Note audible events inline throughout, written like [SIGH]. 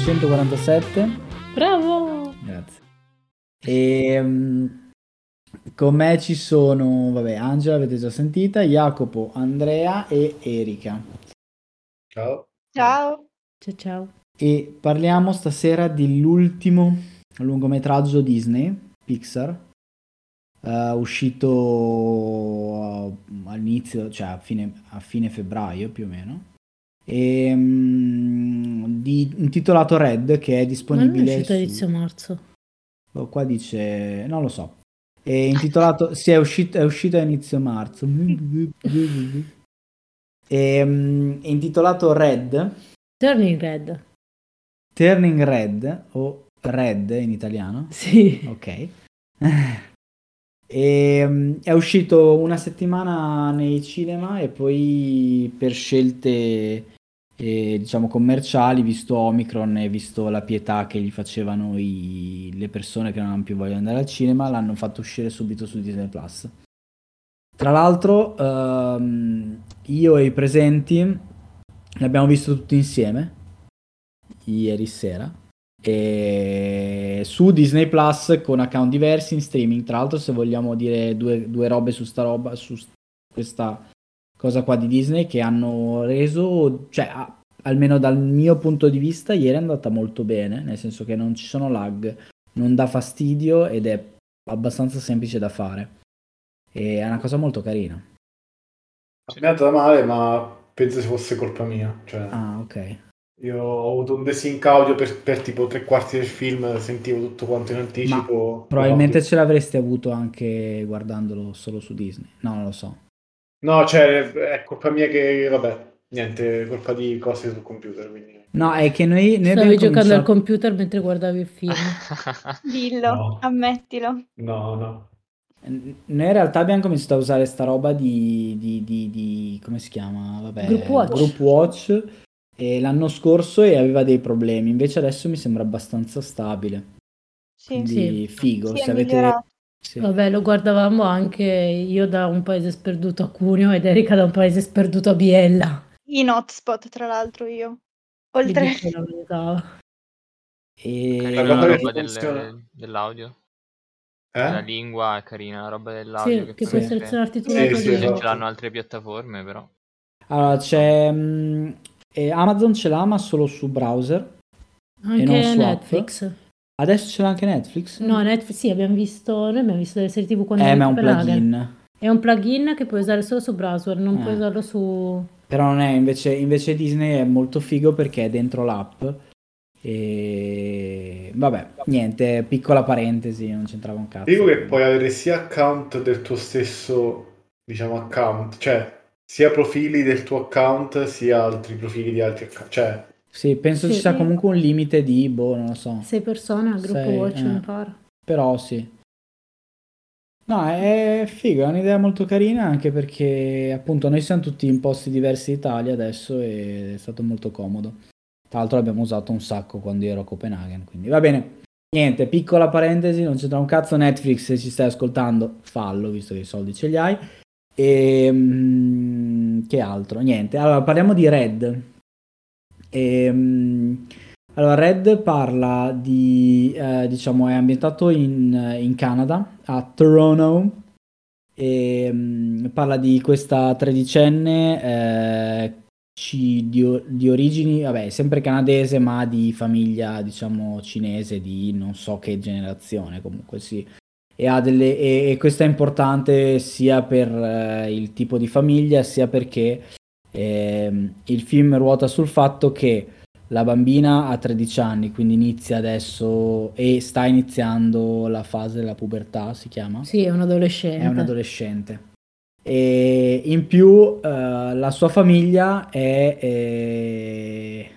Benvenuti, episodio 147. Bravo! Grazie. E mm, con me ci sono, vabbè, Angela, avete già sentita, Jacopo, Andrea e Erika. Ciao. Ciao. Ciao ciao. E parliamo stasera dell'ultimo lungometraggio Disney, Pixar, eh, uscito uh, all'inizio, cioè a fine, a fine febbraio più o meno, e, mm, di- intitolato Red, che è Ma non è disponibile uscito su... inizio marzo. Oh, qua dice, non lo so. È intitolato, sì, è uscito, è uscito a inizio marzo. [LAUGHS] E, mm, è intitolato Red, Turning Red. Turning Red o Red in italiano. Sì. Ok. [LAUGHS] E, mm, è uscito una settimana nei cinema e poi per scelte eh, diciamo commerciali, visto Omicron e visto la pietà che gli facevano i- le persone che non hanno più voglia di andare al cinema, l'hanno fatto uscire subito su Disney Plus. Tra l'altro, ehm, io e i presenti l'abbiamo visto tutti insieme ieri sera e su Disney Plus con account diversi in streaming. Tra l'altro, se vogliamo dire due, due robe su sta roba, su questa cosa qua di Disney che hanno reso, cioè a- almeno dal mio punto di vista, ieri è andata molto bene, nel senso che non ci sono lag, non dà fastidio ed è abbastanza semplice da fare. E è una cosa molto carina. Mi è andata male, ma penso fosse colpa mia. Cioè, Ah, ok. Io ho avuto un desync audio per, per tipo tre quarti del film, sentivo tutto quanto in anticipo. Probabilmente ce l'avresti avuto anche guardandolo solo su Disney. No, non lo so. No, cioè, è colpa mia che, vabbè, niente, è colpa di cose sul computer, quindi... No, è che noi, noi Stavi giocando al cominciato- computer mentre guardavi il film. [LAUGHS] Dillo, No. ammettilo. No, no. Noi in realtà abbiamo cominciato a usare sta roba di, di- di- di- come si chiama? Vabbè, Group Watch. Group Watch, e l'anno scorso e aveva dei problemi, invece adesso mi sembra abbastanza stabile. Sì, Quindi figo, Sì, se avete... sì. Vabbè, lo guardavamo anche io da un paese sperduto a Cuneo ed Erika da un paese sperduto a Biella. In hotspot, tra l'altro, io. Oltre... La. E... La roba del- funziona. dell'audio. La Eh? lingua è carina, la roba dell'audio. Sì, che sì. puoi Sì. selezionarti tu Sì, la sì, lingua. Ce l'hanno altre piattaforme, però. Allora, c'è... mh, e Amazon ce l'ha ma solo su browser. Anche non su app? Netflix. Adesso ce l'ha anche Netflix? No, Netflix, sì, abbiamo visto, noi abbiamo visto delle serie TV quando Eh, ma è un plugin. È un plugin che puoi usare solo su browser, non Eh. puoi usarlo su... Però non è, invece, invece Disney è molto figo perché è dentro l'app. E vabbè, niente, piccola parentesi, non c'entrava un cazzo. Dico che puoi avere sia account del tuo stesso, diciamo, account, cioè sia profili del tuo account, sia altri profili di altri account. Cioè, Sì, penso Sì. ci sia comunque un limite di, boh, non lo so. Sei persone al gruppo Sei, Watch, eh. pare. Però sì. No, è figo, è un'idea molto carina anche perché appunto noi siamo tutti in posti diversi d'Italia adesso e è stato molto comodo. Tra l'altro l'abbiamo usato un sacco quando ero a Copenaghen, quindi va bene. Niente, piccola parentesi, non c'entra un cazzo Netflix, se ci stai ascoltando, fallo, visto che i soldi ce li hai. E mm, che altro? Niente. Allora, parliamo di Red. E, mm, allora, Red parla di, eh, diciamo, è ambientato in, in Canada, a Toronto, e mm, parla di questa tredicenne eh, ci- di, di origini, vabbè, sempre canadese, ma di famiglia, diciamo, cinese, di non so che generazione, comunque sì. E, ha delle, e, e questo è importante sia per eh, il tipo di famiglia, sia perché ehm, il film ruota sul fatto che la bambina ha 13 anni, quindi inizia adesso e sta iniziando la fase della pubertà, si chiama? Sì, è un adolescente. È un adolescente. E in più eh, la sua famiglia è... eh,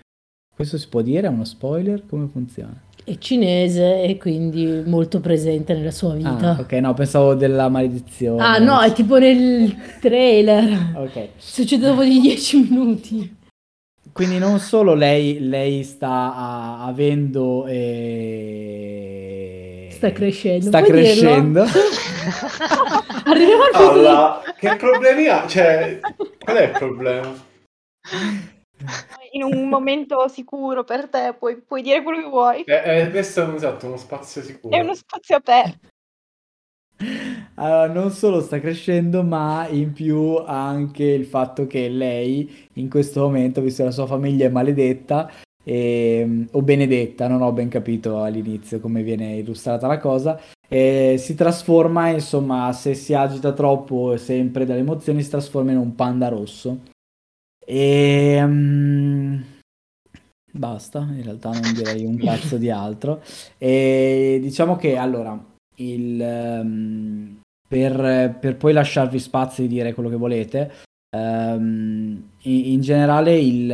Questo si può dire? È uno spoiler? Come funziona? È cinese e quindi molto presente nella sua vita. Ah, ok, no, pensavo della maledizione. Ah, no, è tipo nel trailer. Ok. Succede dopo di 10 minuti. Quindi non solo lei, lei sta a- avendo... eh, Sta crescendo. Sta puoi crescendo. [LAUGHS] Arriviamo al punto di- Allora, che problemi ha? Cioè, qual è il problema? [LAUGHS] In un momento sicuro per te, puoi, puoi dire quello che vuoi. Eh, eh, questo è un, esatto, uno spazio sicuro. È uno spazio aperto. [LAUGHS] Allora, non solo sta crescendo, ma in più anche il fatto che lei in questo momento, visto che la sua famiglia è maledetta e- o benedetta, non ho ben capito all'inizio come viene illustrata la cosa, e si trasforma, insomma, se si agita troppo sempre dalle emozioni, si trasforma in un panda rosso. E mm, basta, in realtà non direi un cazzo di altro. E diciamo che allora, il, ehm, per, per poi lasciarvi spazio di dire quello che volete, ehm, in, in generale il,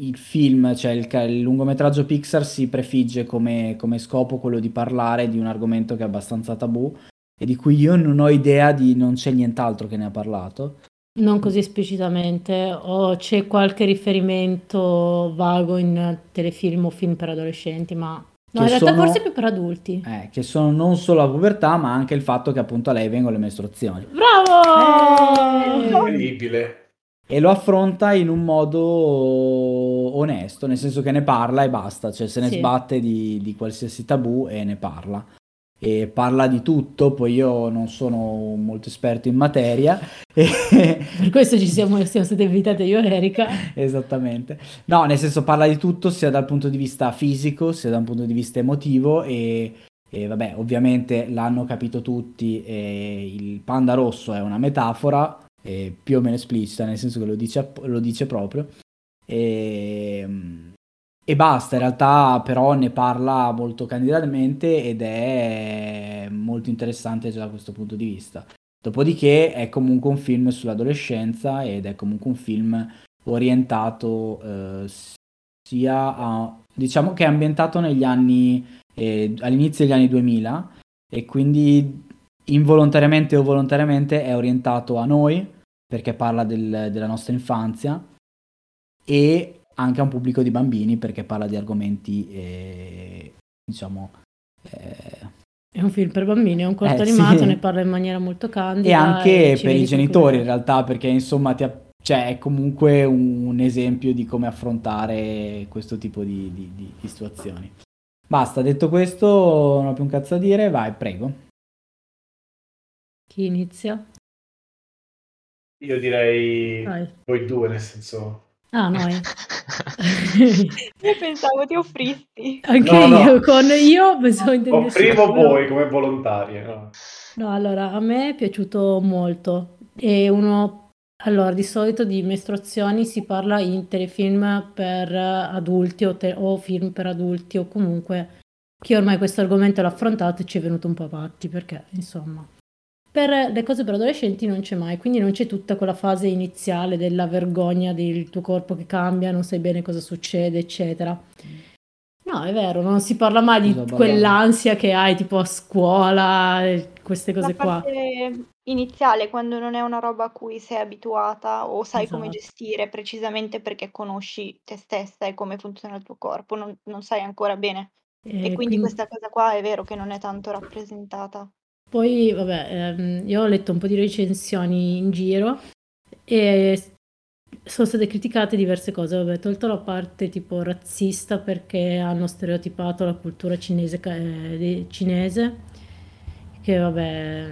il film, cioè il, il lungometraggio Pixar si prefigge come, come scopo quello di parlare di un argomento che è abbastanza tabù e di cui io non ho idea di non c'è nient'altro che ne ha parlato. Non così esplicitamente, o c'è qualche riferimento vago in telefilm o film per adolescenti, ma no, in realtà sono- forse più per adulti. Eh, che sono non solo la pubertà, ma anche il fatto che appunto a lei vengono le mestruazioni. Bravo! Incredibile. E lo affronta in un modo onesto, nel senso che ne parla e basta, cioè se ne Sì. sbatte di, di qualsiasi tabù e ne parla. E parla di tutto, poi io non sono molto esperto in materia. [LAUGHS] Per questo ci siamo, siamo state invitate io e Erika. Esattamente. No, nel senso parla di tutto sia dal punto di vista fisico, sia da un punto di vista emotivo e, e vabbè, ovviamente l'hanno capito tutti, il panda rosso è una metafora, e più o meno esplicita, nel senso che lo dice, lo dice proprio. E, e basta, in realtà però ne parla molto candidamente ed è molto interessante già da questo punto di vista. Dopodiché è comunque un film sull'adolescenza ed è comunque un film orientato eh, sia a diciamo che è ambientato negli anni eh, all'inizio degli anni 2000 e quindi involontariamente o volontariamente è orientato a noi perché parla del- della nostra infanzia e anche a un pubblico di bambini perché parla di argomenti eh, diciamo eh, È un film per bambini, è un corto Eh, sì. animato, ne parla in maniera molto candida. e anche ci per i genitori in realtà perché insomma ti app- cioè, è comunque un, un esempio di come affrontare questo tipo di, di- di- di situazioni basta detto questo non ho più un cazzo da dire vai prego Chi inizia? Io direi Vai. voi due, nel senso... Ah, noi. [LAUGHS] Io pensavo ti offristi. Anche No, no. io, [LAUGHS] con io pensavo intendessi O prima o quello. voi come volontarie, no? No, allora, a me è piaciuto molto. È uno, allora, di solito di mestruazioni si parla in telefilm per adulti o, te- o film per adulti o comunque chi ormai questo argomento l'ha affrontato e ci è venuto un po' a patti perché, insomma, per le cose per adolescenti non c'è mai, quindi non c'è tutta quella fase iniziale della vergogna del tuo corpo che cambia, non sai bene cosa succede, eccetera. No, è vero, non si parla mai di quell'ansia che hai tipo a scuola, e queste cose La qua. parte iniziale, quando non è una roba a cui sei abituata o sai come Esatto. gestire precisamente perché conosci te stessa e come funziona il tuo corpo, non, non sai ancora bene. E E quindi quindi- questa cosa qua è vero che non è tanto rappresentata. Poi, vabbè, ehm, io ho letto un po' di recensioni in giro e sono state criticate diverse cose, vabbè, tolto la parte tipo razzista perché hanno stereotipato la cultura cinese, eh, cinese, che vabbè,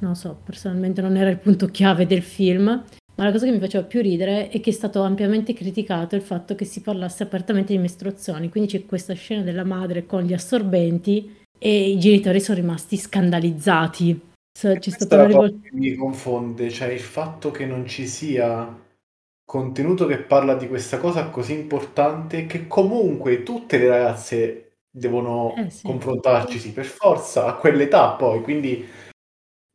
non so, personalmente non era il punto chiave del film, ma la cosa che mi faceva più ridere è che è stato ampiamente criticato il fatto che si parlasse apertamente di mestruazioni, quindi c'è questa scena della madre con gli assorbenti e i genitori sono rimasti scandalizzati. So- cosa rivolta. che mi confonde, cioè il fatto che non ci sia contenuto che parla di questa cosa così importante che comunque tutte le ragazze devono Eh, sì. confrontarci, sì, per forza, a quell'età poi, quindi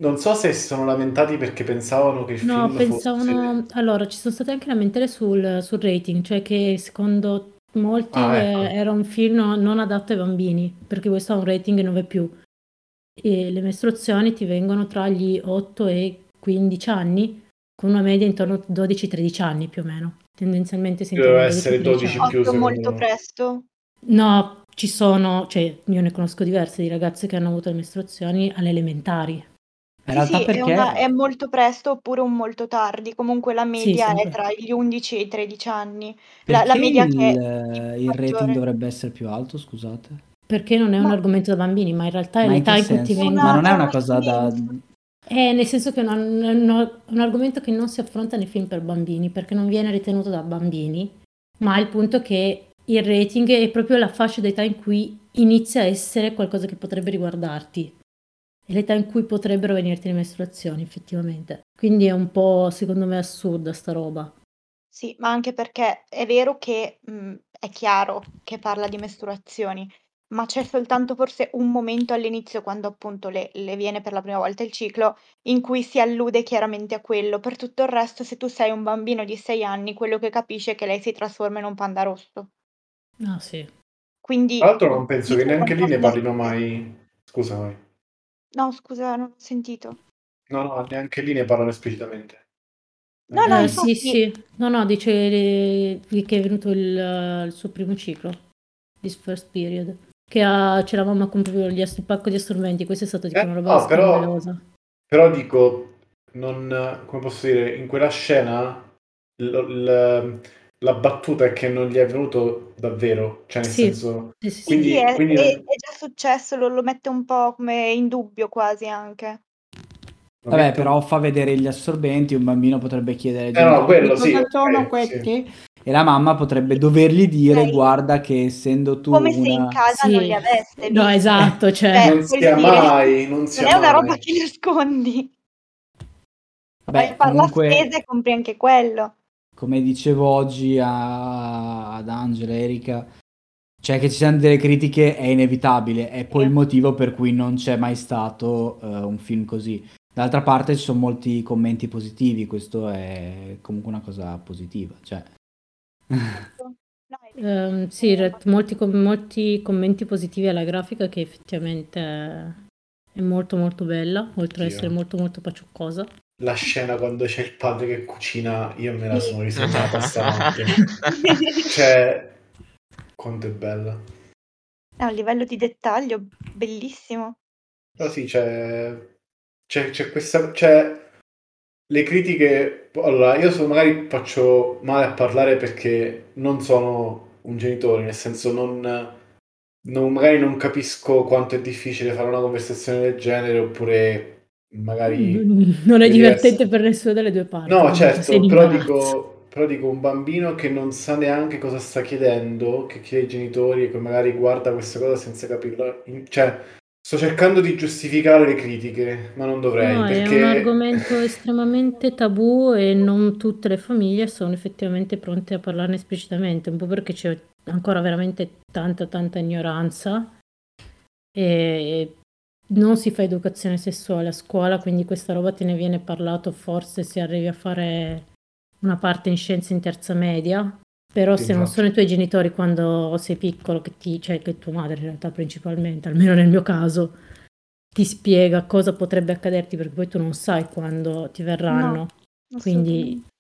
non so se si sono lamentati perché pensavano che il No, film pensavano. fosse... Allora, ci sono state anche lamentele sul, sul rating, cioè che secondo molti Ah, eh, ecco. era un film no- non adatto ai bambini, perché questo ha un rating 9 più. E le mestruazioni ti vengono tra gli 8 e 15 anni, con una media intorno a 12-13 anni più o meno. Tendenzialmente si intende essere 12-13 12 anni. più, Otto secondo molto me. presto. No, ci sono, cioè io ne conosco diverse di ragazze che hanno avuto le mestruazioni alle elementari. In Sì, realtà sì, è, perché... una- è molto presto oppure un molto tardi. Comunque la Sì, media è sempre. tra gli 11 e i 13 anni. La, la media che il, è il rating dovrebbe essere più alto, scusate? Perché non è un Ma argomento da bambini, ma in realtà è Ma in l'età che in cui ti è vengono... Ma non è è una cosa da... È nel senso che è una- un argomento che non si affronta nei film per bambini, perché non viene ritenuto da bambini, ma il punto è che il rating è proprio la fascia d'età in cui inizia a essere qualcosa che potrebbe riguardarti. È l'età in cui potrebbero venirti le mestruazioni, effettivamente. Quindi è un po', secondo me, assurda sta roba. Sì, ma anche perché è vero che mh, è chiaro che parla di mestruazioni, ma c'è soltanto forse un momento all'inizio, quando appunto le, le viene per la prima volta il ciclo, in cui si allude chiaramente a quello. Per tutto il resto, se tu sei un bambino di sei anni, quello che capisce è che lei si trasforma in un panda rosso. Ah, sì. Quindi Tra l'altro non penso che neanche lì ne parlino mai... Scusa, vai. No, scusa, non ho sentito. No, no, neanche lì ne parlano esplicitamente. No, no, Eh, infatti- sì, sì. No, no, dice le- che è venuto il, il suo primo ciclo, this first period, che ha, c'è la mamma con gli il pacco di strumenti, questa è stata tipo Eh, una roba no, però-. Però dico, non, come posso dire, in quella scena l- l- la battuta è che non gli è venuto davvero, cioè nel Sì. senso... Sì, sì. Quindi- Sì, è, quindi- è- è già successo, lo, lo mette un po' come in dubbio quasi anche. Vabbè, però fa vedere gli assorbenti, un bambino potrebbe chiedere Eh, no, quello "Cosa sì, sono sì. questi? E la mamma potrebbe dovergli dire, Ok. guarda che essendo tu Come se in una... casa Sì. non li aveste No, esatto, cioè... Eh, non sia dire, mai, non sia Non è una mai. roba che nascondi. Vabbè, Vai a fare la comunque, spesa e compri anche quello. come dicevo oggi a- ad Angela e Erika, cioè che ci siano delle critiche è inevitabile, è poi il motivo per cui non c'è mai stato eh, un film così. D'altra parte ci sono molti commenti positivi, questo è comunque una cosa positiva, cioè... [LAUGHS] Ehm, sì, molti, com- molti commenti positivi alla grafica che effettivamente è molto molto bella, oltre ad essere eh. molto molto paciucca. La scena quando c'è il padre che cucina, io me la sono risegnata [LAUGHS] stanotte. cioè, quanto è bella. è un livello di dettaglio bellissimo. Però sì, c'è, c'è, c'è questa... C'è le critiche... Allora, io so, magari faccio male a parlare perché non sono un genitore, nel senso non, non- magari non capisco quanto è difficile fare una conversazione del genere oppure magari... Non è divertente essere- per nessuna delle due parti. No, certo, però dico, però dico un bambino che non sa neanche cosa sta chiedendo, che chiede ai genitori e che magari guarda questa cosa senza capirla. Cioè, sto cercando di giustificare le critiche, ma non dovrei, No, è perché... un argomento estremamente tabù e non tutte le famiglie sono effettivamente pronte a parlarne esplicitamente, un po' perché c'è ancora veramente tanta tanta ignoranza e non si fa educazione sessuale a scuola, quindi questa roba te ne viene parlato forse se arrivi a fare una parte in scienze in terza media, però se non Esatto. sono i tuoi genitori quando sei piccolo, che ti, cioè che tua madre in realtà principalmente, almeno nel mio caso, ti spiega cosa potrebbe accaderti perché poi tu non sai quando ti verranno, quindi Assolutamente.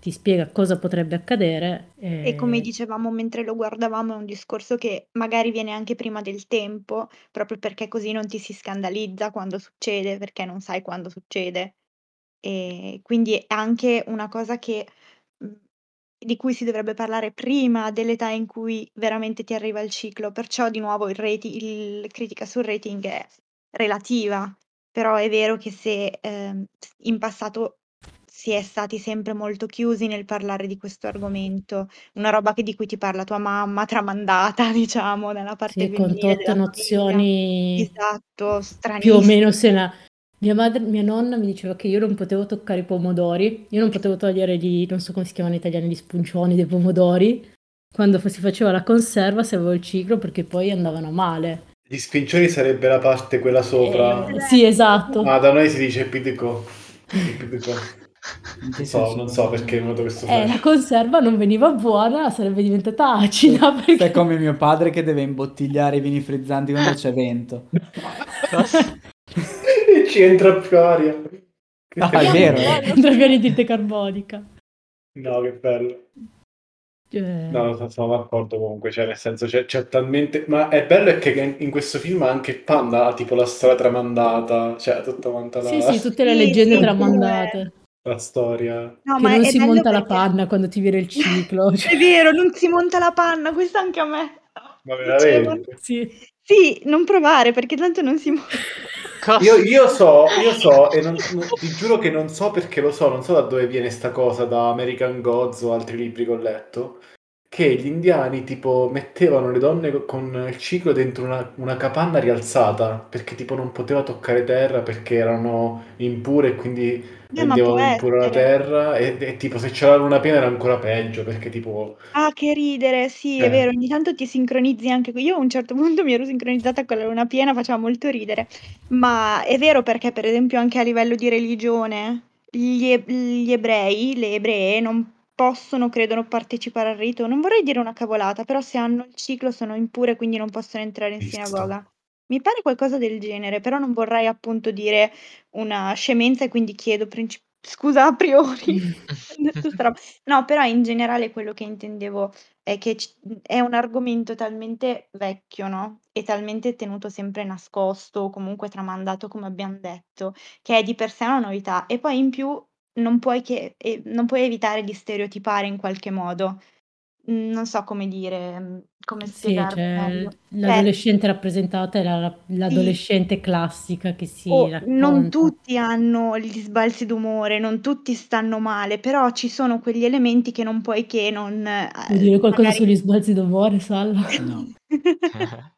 ti spiega cosa potrebbe accadere. E come e- dicevamo mentre lo guardavamo, è un discorso che magari viene anche prima del tempo, proprio perché così non ti si scandalizza quando succede, perché non sai quando succede. E quindi è anche una cosa che, mh, di cui si dovrebbe parlare prima dell'età in cui veramente ti arriva il ciclo. Perciò di nuovo il rati- il critica sul rating è relativa, però è vero che se ehm, in passato si è stati sempre molto chiusi nel parlare di questo argomento, una roba che di cui ti parla tua mamma, tramandata, [LAUGHS] diciamo, dalla parte sì, con della famiglia. nozioni Esatto, più o stranissime. meno se la... Mia madre, mia nonna mi diceva che io non potevo toccare i pomodori, io non potevo togliere gli, non so come si chiamano in italiano, gli spuncioni dei pomodori, quando si faceva la conserva se avevo il ciclo perché poi andavano male. Gli spincioni sarebbe la parte quella sopra, Eh, sì, esatto. ma da noi si dice. In che Non so, non so perché è venuto questo Eh, la flash. conserva non veniva buona, sarebbe diventata acida Sei perché... come mio padre che deve imbottigliare i vini frizzanti quando c'è vento. [LAUGHS] Ci entra più aria. Che Ah, è vero, eh. Entra via di tinte carbonica. No, che bello. Cioè, No, no, sono d'accordo comunque, cioè nel senso c'è, c'è talmente... Ma è bello è che in questo film anche Panda ha tipo la storia tramandata, cioè tutta quanta la, Sì, sì, tutte le Sì, leggende sì, tramandate. la storia. No, Che ma non è si monta la perché- panna quando ti viene il ciclo. [LAUGHS] cioè, È vero, non si monta la panna, questo anche a me. Ma veramente? sì. Sì, non provare perché tanto non si monta. [LAUGHS] Io, io so, io so, e non, non- ti giuro che non so perché lo so, non so da dove viene sta cosa, da American Gods o altri libri che ho letto, che gli indiani tipo mettevano le donne co- con il ciclo dentro una, una capanna rialzata, perché tipo non poteva toccare terra perché erano impure e quindi Eh, rendevano impura la terra e, e tipo se c'era la luna piena era ancora peggio, perché tipo... Ah, che ridere, sì, è Eh. vero, ogni tanto ti sincronizzi anche qui. Io a un certo punto mi ero sincronizzata con la luna piena, faceva molto ridere. Ma è vero perché, per esempio, anche a livello di religione, gli, e- gli ebrei, le ebree, non possono, credono, partecipare al rito. Non vorrei dire una cavolata, però se hanno il ciclo sono impure, quindi non possono entrare in Visto. sinagoga. Mi pare qualcosa del genere, però non vorrei appunto dire una scemenza e quindi chiedo princip- scusa a priori. [LAUGHS] No, però in generale quello che intendevo è che c- è un argomento talmente vecchio, no? E talmente tenuto sempre nascosto o comunque tramandato, come abbiamo detto, che è di per sé una novità. E poi in più non puoi, che- eh, non puoi evitare di stereotipare in qualche modo. Mm, Non so come dire, mm, come Sì, spiegarlo cioè, meglio. Cioè, l'adolescente rappresentata è la- l'adolescente classica che si o non racconta. tutti hanno gli sbalzi d'umore, non tutti stanno male, però ci sono quegli elementi che non puoi che non... eh, Vuoi dire qualcosa magari- sugli sbalzi d'umore, Salla? No. [LAUGHS]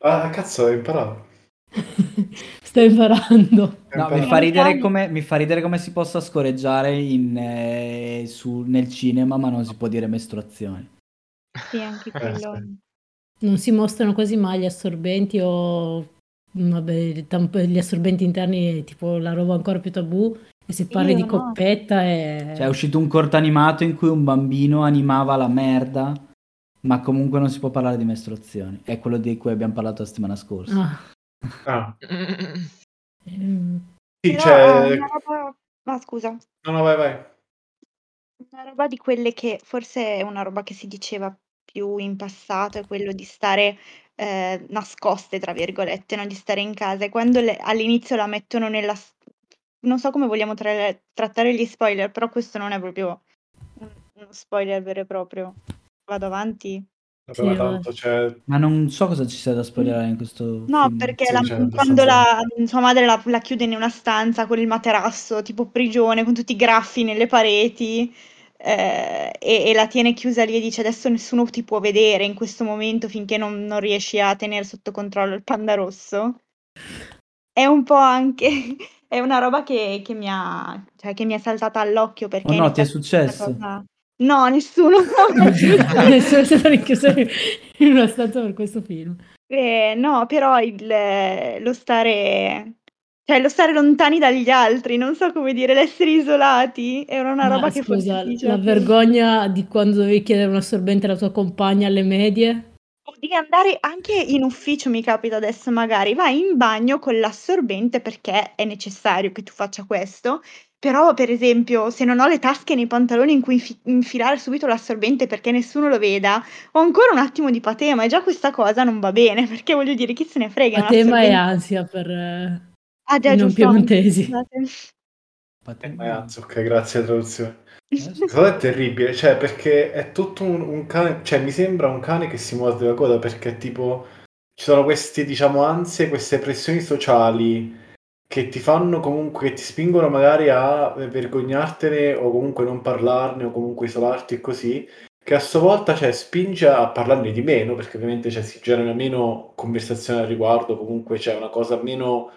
Ah, cazzo, hai imparato. [LAUGHS] Stai imparando. No, mi fa, ridere come, mi fa ridere come si possa scorreggiare in, eh, su- nel cinema, ma non si può dire mestruazioni. Sì, anche Eh, quello. Non si mostrano quasi mai gli assorbenti o vabbè, tamp- gli assorbenti interni, tipo la roba ancora più tabù. E se parli Io di no. coppetta è... Cioè, è uscito un corto animato in cui un bambino animava la merda, ma comunque non si può parlare di mestruazioni. È quello di cui abbiamo parlato la settimana scorsa. Ah, Ah, sì, Però c'è... è una roba... Ma scusa, No, no, vai, vai. una roba di quelle che forse è una roba che si diceva più in passato, è quello di stare eh, nascoste, tra virgolette, no? Di stare in casa. E quando le- all'inizio la mettono nella... Non so come vogliamo tra- trattare gli spoiler, però questo non è proprio un- uno spoiler vero e proprio. Vado avanti? Vabbè, Sì, ma vabbè. tanto c'è... Ma non so cosa ci sia da spoilerare in questo No, film. perché Sì, la- cioè, quando abbastanza. la, sua madre la, la chiude in una stanza con il materasso, tipo prigione, con tutti i graffi nelle pareti, eh, e, e la tiene chiusa lì e dice adesso nessuno ti può vedere in questo momento finché non, non riesci a tenere sotto controllo il panda rosso. È un po' anche, [LAUGHS] è una roba che, che mi ha, cioè, che mi è saltata all'occhio perché Oh no, ti è successo? cosa- No, nessuno. [LAUGHS] Adesso è stato rinchiuso in una stanza per questo film. Eh, no, però il, lo stare, cioè lo stare lontani dagli altri, non so come dire, l'essere isolati, era una Ma roba che scusa, si diceva la vergogna di quando dovevi chiedere un assorbente alla tua compagna alle medie? O di andare anche in ufficio, mi capita adesso magari, vai in bagno con l'assorbente perché è necessario che tu faccia questo, però per esempio se non ho le tasche nei pantaloni in cui infi- infilare subito l'assorbente perché nessuno lo veda, ho ancora un attimo di patema e già questa cosa non va bene, [LAUGHS] perché voglio dire, chi se ne frega, un Patema e ansia per eh, Ah già, i non giusto, piemontesi. scusate. Eh, anzi, ok, grazie alla traduzione. Questa cosa è terribile, cioè perché è tutto un, un cane, cioè mi sembra un cane che si morde la coda perché tipo ci sono queste diciamo ansie, queste pressioni sociali che ti fanno comunque, che ti spingono magari a vergognartene o comunque non parlarne o comunque isolarti e così, che a sua volta cioè, spinge a parlarne di meno perché ovviamente cioè, si genera meno conversazione al riguardo, comunque c'è una cosa meno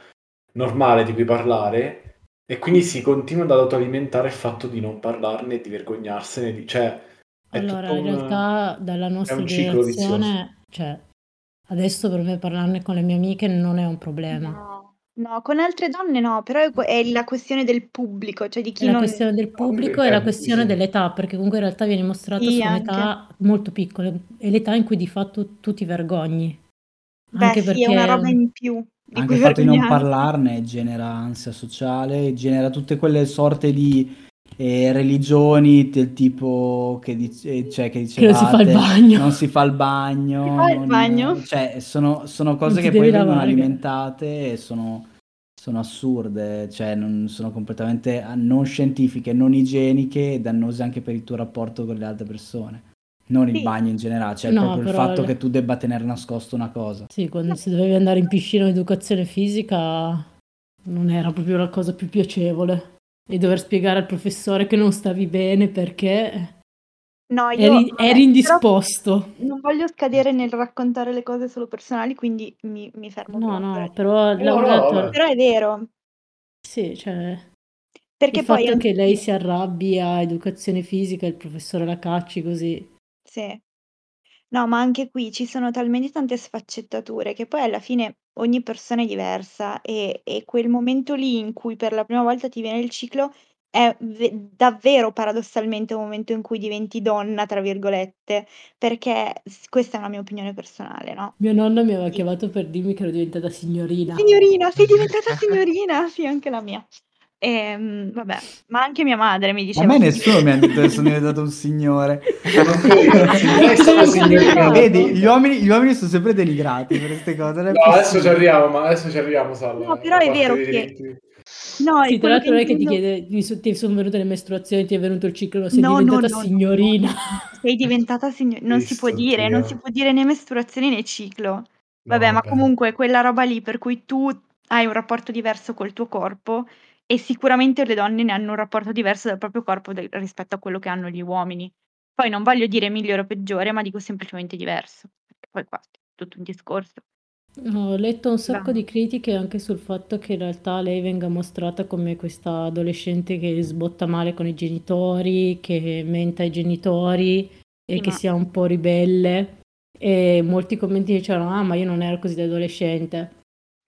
normale di cui parlare e quindi si continua ad autoalimentare il fatto di non parlarne e di vergognarsene, di, cioè è Allora, in un- realtà dalla nostra generazione, cioè, adesso per me parlarne con le mie amiche non è un problema. No, no, con altre donne no, però è, que- è la questione del pubblico, cioè di È chi la non... questione del pubblico e eh, la questione sì. dell'età, perché comunque in realtà viene mostrata Sì, su anche. un'età molto piccola, è l'età in cui di fatto tu ti vergogni. Beh Anche sì, è una perché roba in più di Anche cui il fatto di non vergognarsi. parlarne genera ansia sociale, genera tutte quelle sorte di e religioni del tipo che, dice, cioè, che Che non si fa il dicevate, bagno. non si fa il bagno, Si fa il non- bagno? cioè sono, sono cose che poi vengono lavare. alimentate e sono, sono assurde, cioè non, sono completamente ah, non scientifiche, non igieniche e dannose anche per il tuo rapporto con le altre persone. Non il Sì. bagno in generale, cioè No, proprio il fatto le- che tu debba tenere nascosto una cosa. Sì, quando se dovevi andare in piscina o educazione fisica non era proprio la cosa più piacevole. E dover spiegare al professore che non stavi bene perché No, io eri, vabbè, eri indisposto. non voglio scadere nel raccontare le cose solo personali, quindi mi, mi fermo No, no, però No, no. Però è vero, Sì, cioè... perché il poi fatto che lei si arrabbi a educazione fisica e il professore la cacci così. Sì. No, ma anche qui ci sono talmente tante sfaccettature che poi alla fine ogni persona è diversa e, e quel momento lì in cui per la prima volta ti viene il ciclo è ve- davvero paradossalmente un momento in cui diventi donna, tra virgolette, perché s- questa è una mia opinione personale, no? Mia nonna mi aveva Sì. chiamato per dirmi che ero diventata signorina. Signorina, sei diventata [LAUGHS] signorina? Sì, anche la mia. Ehm, vabbè, ma anche mia madre mi A diceva me così. nessuno mi ha detto che sono diventato un signore. [LAUGHS] Vedi, gli uomini, gli uomini sono sempre denigrati per queste cose. No, adesso ci arriviamo, ma adesso ci arriviamo, Salla. No, però a è vero che-. No, Sì, tra l'altro non è che ti intendo- chiede, ti so- ti sono venute le mestruazioni, ti è venuto il ciclo, sei No, diventata no, no, signorina. Sei diventata signorina, non si può Cristo dire, non Dio. si può dire né mestruazioni né ciclo. No, Vabbè, ma vabbè. comunque quella roba lì per cui tu hai un rapporto diverso col tuo corpo e sicuramente le donne ne hanno un rapporto diverso dal proprio corpo de- rispetto a quello che hanno gli uomini. Poi non voglio dire migliore o peggiore, ma dico semplicemente diverso. Perché poi qua è tutto un discorso. Ho letto un sacco Beh. di critiche anche sul fatto che in realtà lei venga mostrata come questa adolescente che sbotta male con i genitori, che menta ai genitori e Sì, che ma- sia un po' ribelle. E molti commenti dicevano: Ah, ma io non ero così da adolescente.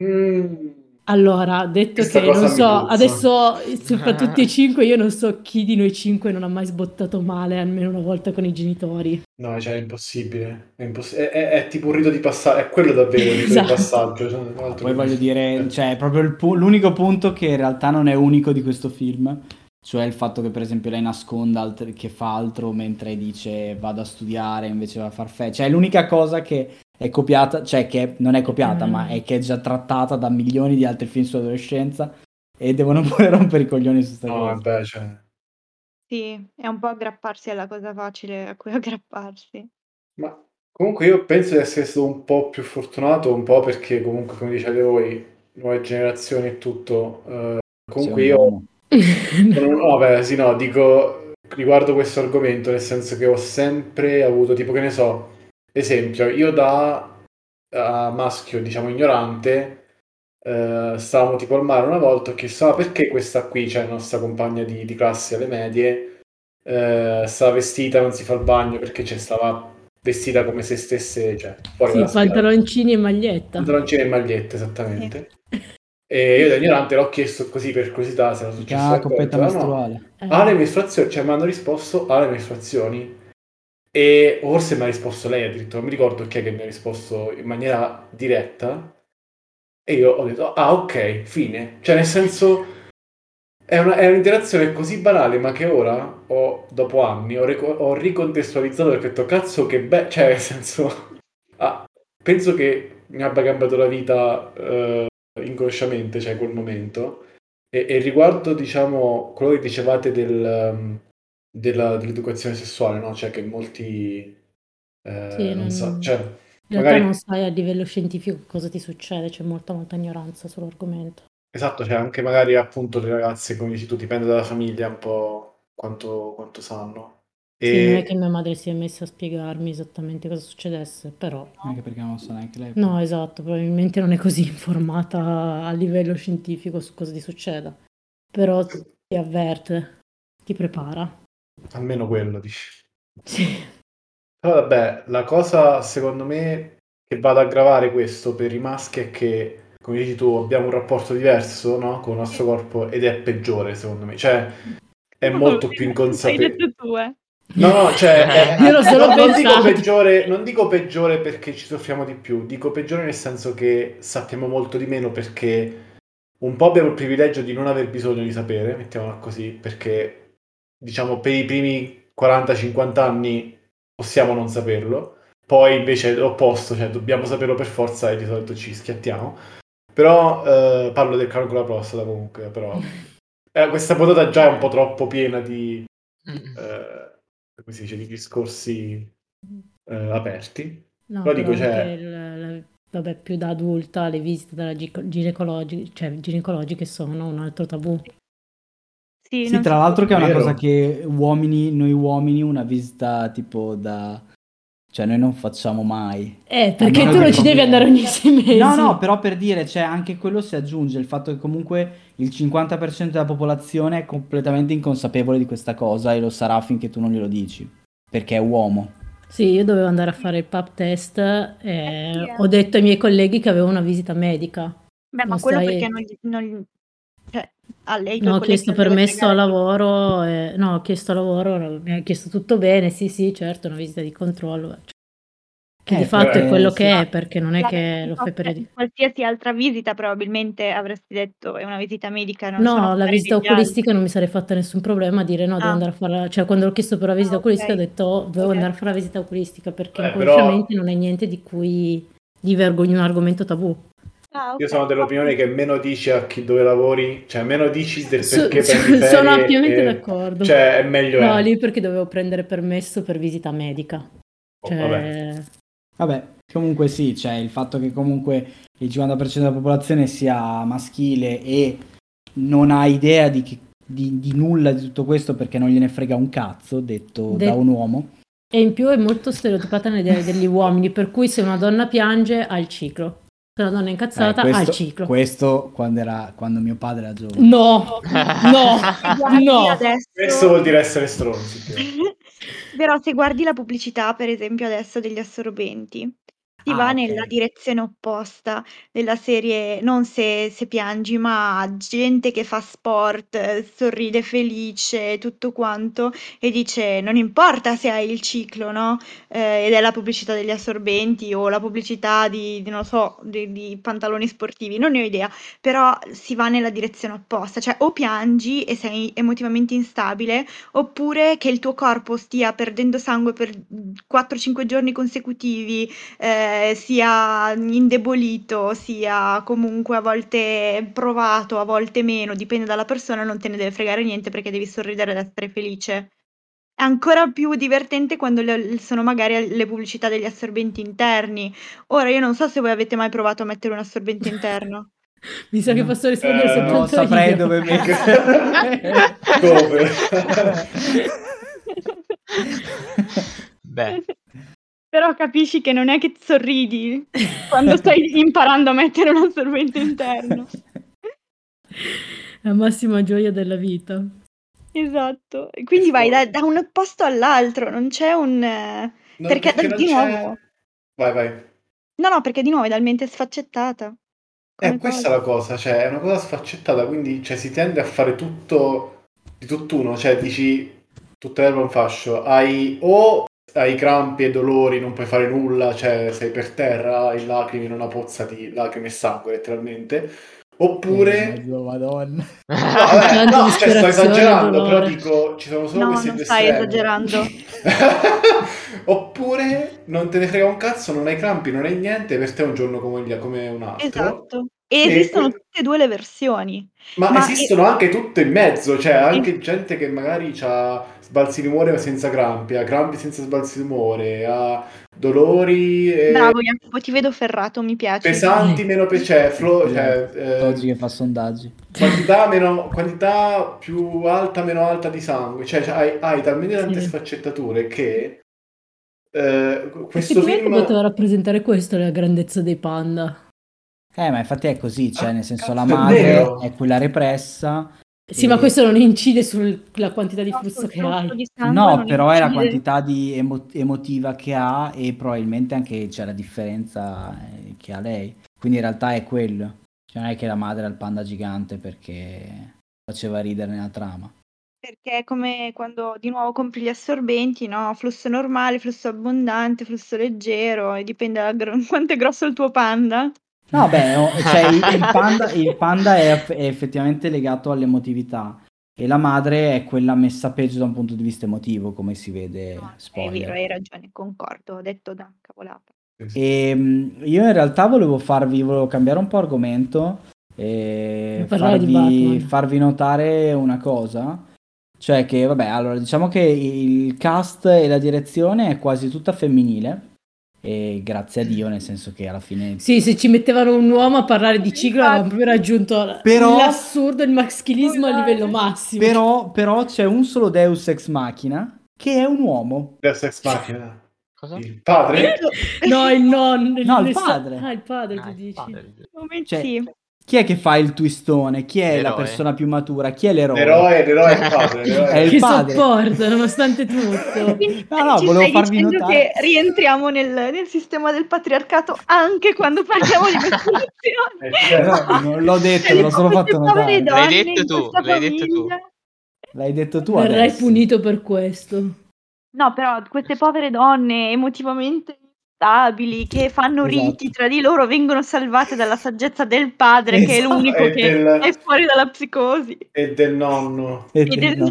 Mm. Allora, detto Questa che non so, puzza. adesso fra [LAUGHS] tutti e cinque io non so chi di noi cinque non ha mai sbottato male almeno una volta con i genitori. No, cioè, è impossibile. È, imposs- è- è- è tipo un rito di passaggio. È quello davvero il rito Esatto. di passaggio. cioè, Poi voglio dire, cioè, è proprio il pu- l'unico punto che in realtà non è unico di questo film, cioè il fatto che per esempio lei nasconda alt- che fa altro mentre dice vado a studiare invece va a far fe. Cioè è l'unica cosa che è copiata, cioè che non è copiata, Mm. ma è che è già trattata da milioni di altri film sull'adolescenza e devono [LAUGHS] pure rompere i coglioni su sta No, cosa. vabbè, cioè... Sì, è un po' aggrapparsi alla cosa facile a cui [LAUGHS] aggrapparsi. Ma comunque io penso di essere stato un po' più fortunato, un po' perché comunque, come dicevate voi, nuove generazioni e tutto. eh, comunque io... uomo. [LAUGHS] sono- no, beh, sì, no, dico riguardo questo argomento, nel senso che ho sempre avuto, tipo, che ne so, esempio, io da eh, maschio, diciamo, ignorante, eh, stavamo tipo al mare una volta, ho chiesto, ah, perché questa qui, cioè la nostra compagna di, di classe alle medie, eh, stava vestita, non si fa il bagno, perché cioè, stava vestita come se stesse, cioè, fuori Sì, pantaloncini e maglietta. Pantaloncini e magliette, esattamente. E io da ignorante l'ho chiesto così per curiosità se era successo la coppetta qualcosa. No. Eh, Ha le mestruazioni, cioè mi hanno risposto ha le mestruazioni. E forse mi ha risposto lei addirittura, mi ricordo chi è che mi ha risposto in maniera diretta. E io ho detto, ah ok, fine. Cioè nel senso, è, una- è un'interazione così banale, ma che ora, ho, dopo anni, ho, rico- ho ricontestualizzato perché ho detto, cazzo che bello, cioè nel senso, [LAUGHS] ah, penso che mi abbia cambiato la vita eh, inconsciamente, cioè quel momento. E, e riguardo, diciamo, quello che dicevate del, um, della- dell'educazione sessuale, no? Cioè che molti eh, Sì, non non- sa- cioè, In realtà magari- non sai a livello scientifico cosa ti succede, c'è molta molta ignoranza sull'argomento. esatto, cioè anche magari appunto le ragazze, come dici tu, dipende dalla famiglia un po' quanto, quanto sanno. Sì, non è E che mia madre si è messa a spiegarmi esattamente cosa succedesse, però Anche perché non lo sa neanche lei. no, esatto, probabilmente non è così [LAUGHS] informata a livello scientifico su cosa ti succeda, però ti avverte, ti prepara. Almeno quello, dici. Sì. Però vabbè, la cosa secondo me che va ad aggravare questo per i maschi è che, come dici tu, abbiamo un rapporto diverso, no? Con il nostro corpo ed è peggiore secondo me. Cioè, è molto più Hai inconsapevole. detto tu, eh. No, no, cioè, [LAUGHS] è- Io solo non, non dico peggiore, non dico peggiore perché ci soffriamo di più, dico peggiore nel senso che sappiamo molto di meno perché un po' abbiamo il privilegio di non aver bisogno di sapere, mettiamola così, perché diciamo, per i primi 40-50 anni possiamo non saperlo. Poi invece è l'opposto, cioè dobbiamo saperlo per forza e di solito ci schiattiamo. Però eh, parlo del cancro alla prostata comunque, però [LAUGHS] eh, questa puntata già è un po' troppo piena di, eh, come si dice, di discorsi eh, aperti. No, Però però dico, cioè- il- la- vabbè, più da adulta le visite gico- ginecologi- cioè, ginecologiche sono un altro tabù. Sì, Sì, tra l'altro che è una Vero. cosa che uomini, noi uomini, una visita tipo da... Cioè noi non facciamo mai. Eh, perché meno tu non ci devi andare ogni sei mesi. No, no, però per dire, cioè anche quello si aggiunge il fatto che comunque il 50% della popolazione è completamente inconsapevole di questa cosa e lo sarà finché tu non glielo dici, perché è uomo. Sì, io dovevo andare a fare il pap test e eh. ho detto ai miei colleghi che avevo una visita medica. Beh, ma Non quello sai- perché non, non gli- cioè, a lei No, ho chiesto permesso al fregare lavoro, e- no, ho chiesto lavoro, mi ha chiesto tutto bene, sì, sì, certo, una visita di controllo. cioè, che Eh, di fatto però, è quello sì. che è, perché non è che lo fai periodicamente. Qualsiasi altra visita probabilmente avresti detto è una visita medica, non No, la visita altri. oculistica non mi sarei fatta nessun problema a dire no, devo Ah. andare a fare, cioè quando ho chiesto per la visita Ah, oculistica ho detto oh, devo Ok. andare a fare la visita oculistica perché Eh, inconsciamente non è niente di cui di vergogna un argomento tabù. Ah, ok. Io sono dell'opinione che meno dici a chi dove lavori, cioè meno dici del perché so- prendi ferie sono ampiamente e- d'accordo. Cioè è meglio No, è. lì perché dovevo prendere permesso per visita medica. Oh, Cioè, vabbè. Vabbè, comunque sì, cioè il fatto che comunque il 50% della popolazione sia maschile e non ha idea di, che- di- di nulla di tutto questo perché non gliene frega un cazzo, detto De- da un uomo. E in più è molto stereotipata nell'idea degli uomini, per cui se una donna piange ha il ciclo, una donna è Eh, incazzata il questo, ciclo. questo quando, era, quando mio padre era giovane. No, [LAUGHS] no, no. adesso- Questo vuol dire essere stronzi. [LAUGHS] Però se guardi la pubblicità, per esempio, adesso degli assorbenti, si Ah, va nella direzione opposta della serie, non se, se piangi, ma gente che fa sport, sorride felice, tutto quanto, e dice non importa se hai il ciclo, no? Eh, ed è la pubblicità degli assorbenti o la pubblicità di, di, non so, di, di pantaloni sportivi, non ne ho idea, però si va nella direzione opposta, cioè o piangi e sei emotivamente instabile, oppure che il tuo corpo stia perdendo sangue per 4-5 giorni consecutivi, eh, sia indebolito, sia comunque a volte provato, a volte meno, dipende dalla persona, non te ne deve fregare niente perché devi sorridere ed essere felice. È ancora più divertente quando le- sono magari le pubblicità degli assorbenti interni. Ora, io non so se voi avete mai provato a mettere un assorbente [LAUGHS] interno. Mi sa che No. posso rispondere Eh, soltanto Non saprei io. dove Dove? [LAUGHS] [LAUGHS] Beh, Però capisci che non è che sorridi [LAUGHS] quando stai imparando a mettere un assorbente interno. [LAUGHS] La massima gioia della vita. Esatto. E quindi vai da, da un posto all'altro, non c'è un... eh, No, perché, non di c'è- nuovo... Vai, vai. No, no, perché di nuovo è talmente sfaccettata. Eh, come questa cosa. è la cosa, cioè è una cosa sfaccettata, quindi cioè, si tende a fare tutto di tutt'uno, cioè dici tutta l'erba un fascio, hai o hai crampi e dolori, non puoi fare nulla, cioè sei per terra, hai lacrime in una pozza di lacrime e sangue letteralmente, oppure... Mezzo Madonna. [LAUGHS] No, vabbè, no, cioè, sto esagerando, però dolore. dico, ci sono solo No, questi non due stai estremi. esagerando. [LAUGHS] Oppure non te ne frega un cazzo, non hai crampi, non hai niente, per te è un giorno come, gli- come un altro. Esatto. E E esistono que- tutte e due le versioni. Ma, Ma esistono anche tutte in mezzo, cioè anche Es- gente che magari ha sbalzi d'umore senza crampi, ha crampi senza sbalzi d'umore, ha dolori eh, Bravo, Jacopo, ti vedo ferrato, mi piace. pesanti meno pe- cioè, flo- cioè, eh, Oggi che fa sondaggi. quantità, meno, quantità più alta, meno alta di sangue, cioè, cioè, hai, hai talmente tante Sì. sfaccettature che eh, questo film... poteva rappresentare questo, la grandezza dei panda. Eh, ma infatti è così, cioè nel senso la madre è quella repressa. Sì, E- ma questo non incide sulla quantità di No, flusso sul che hai. No, però è la incide. quantità di emo- emotiva che ha e probabilmente anche c'è la differenza eh, che ha lei. Quindi in realtà è quello. Cioè non è che la madre ha il panda gigante perché faceva ridere nella trama. Perché è come quando di nuovo compri gli assorbenti, no? Flusso normale, flusso abbondante, flusso leggero, e dipende da gro- [LAUGHS] quanto è grosso il tuo panda. No, beh, o- cioè, il, il [LAUGHS] panda, il panda è, è effettivamente legato all'emotività. e la madre è quella messa peggio da un punto di vista emotivo, come si vede, No, è spoiler. vero, hai ragione, concordo, ho detto da cavolata. E mh, io in realtà volevo farvi, volevo cambiare un po' argomento e farvi, farvi notare una cosa. Cioè che, vabbè, allora diciamo che il cast e la direzione è quasi tutta femminile. E grazie a Dio, nel senso che alla fine Sì, se ci mettevano un uomo a parlare di ciclo avevamo proprio raggiunto Però- l'assurdo, il maschilismo a livello massimo. Però, però c'è un solo Deus Ex Machina che è un uomo. Deus Ex Machina. Cosa? Il padre? No, il nonno. No, il le sa- padre. Ah, il padre, Ah, tu il dici. padre. Come Cioè, sì. Chi è che fa il twistone? Chi è la L'eroe. persona più matura? Chi è l'eroe? L'eroe, l'eroe è il padre. [LAUGHS] l'eroe È il che padre. sopporta, nonostante tutto. No, no, ci volevo stai farvi dicendo notare- che rientriamo nel, nel sistema del patriarcato anche quando parliamo di certo. [LAUGHS] No, non l'ho detto, me l'ho solo fatto notare. L'hai detto tu, l'hai detto tu. L'hai detto tu Verrai adesso. punito per questo. No, però queste povere donne emotivamente instabili che fanno Esatto. riti tra di loro vengono salvate dalla saggezza del padre che è Esatto, l'unico e che del- è fuori dalla psicosi E del nonno, E e del- no.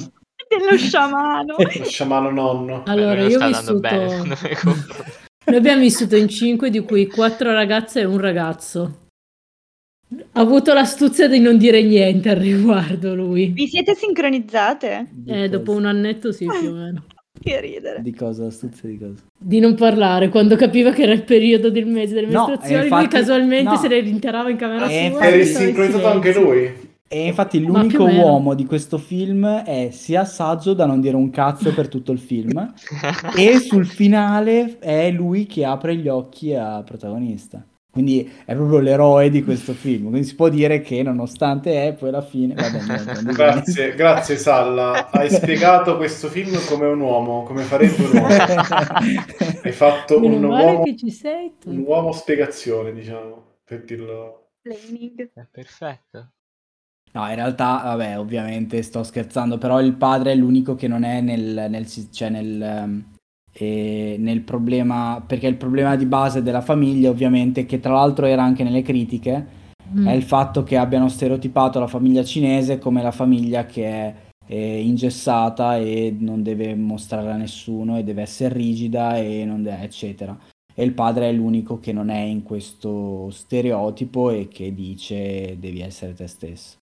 dello sciamano. [LAUGHS] lo sciamano nonno. Allora, Beh, non io ho vissuto... bene. [LAUGHS] Noi abbiamo vissuto in cinque, di cui quattro ragazze e un ragazzo. Ha avuto l'astuzia di non dire niente al riguardo lui. Vi siete sincronizzate? Eh, dopo un annetto sì, più o meno. Che ridere. Di cosa? Astuzia di cosa? Di non parlare, quando capiva che era il periodo del mese delle No, mestruazioni, e lui infatti- casualmente no. se ne rinterava in camera E sua. infatti- e in sincronizzato anche lui. E infatti l'unico uomo di questo film è sia saggio da non dire un cazzo per tutto il film [LAUGHS] e sul finale è lui che apre gli occhi a protagonista. Quindi è proprio l'eroe di questo film. Quindi si può dire che nonostante è poi alla fine... Vabbè, niente, Grazie, grazie Salla. Hai spiegato questo film come un uomo, come farebbe un uomo. Hai fatto un uomo, che ci sei tu. un uomo spiegazione, diciamo, per dirlo. Planning. È perfetto. No, in realtà, vabbè, ovviamente sto scherzando, però il padre è l'unico che non è nel, nel, cioè nel, ehm, eh, nel problema, perché il problema di base della famiglia, ovviamente, che tra l'altro era anche nelle critiche, Mm. è il fatto che abbiano stereotipato la famiglia cinese come la famiglia che è eh, ingessata e non deve mostrare a nessuno e deve essere rigida e non deve, eccetera. E il padre è l'unico che non è in questo stereotipo e che dice devi essere te stesso.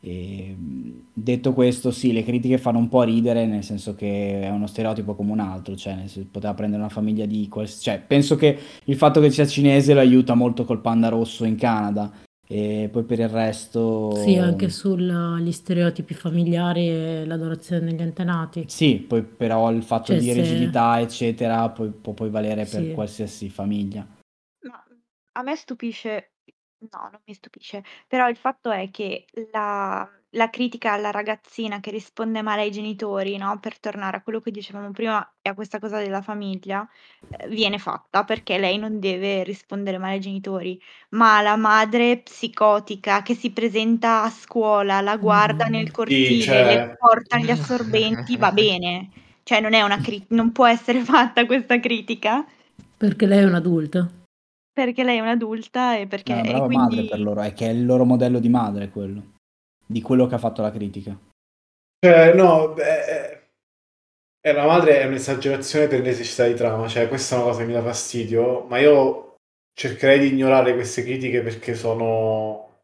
E, mh, detto questo, sì, le critiche fanno un po' ridere, nel senso che è uno stereotipo come un altro, cioè poteva prendere una famiglia di quals- cioè, penso che il fatto che sia cinese lo aiuta molto col panda rosso in Canada e poi per il resto Sì, anche sugli stereotipi familiari e l'adorazione degli antenati. Sì, poi però il fatto Cioè, di se- rigidità, eccetera, poi- può poi valere per Sì. qualsiasi famiglia. Ma a me stupisce, no, non mi stupisce, però il fatto è che la, la critica alla ragazzina che risponde male ai genitori, no? Per tornare a quello che dicevamo prima e a questa cosa della famiglia, eh, viene fatta perché lei non deve rispondere male ai genitori, ma la madre psicotica che si presenta a scuola, la guarda Mm. nel cortile, cioè- le porta gli assorbenti, va [LAUGHS] bene. Cioè non è una cri- non può essere [LAUGHS] fatta questa critica Perché lei è un adulto. Perché lei è un'adulta e perché È una e brava quindi madre per loro, è che è il loro modello di madre quello, di quello che ha fatto la critica. Cioè, no, beh, eh, la madre è un'esagerazione per necessità di trama, cioè questa è una cosa che mi dà fastidio, ma io cercherei di ignorare queste critiche perché sono,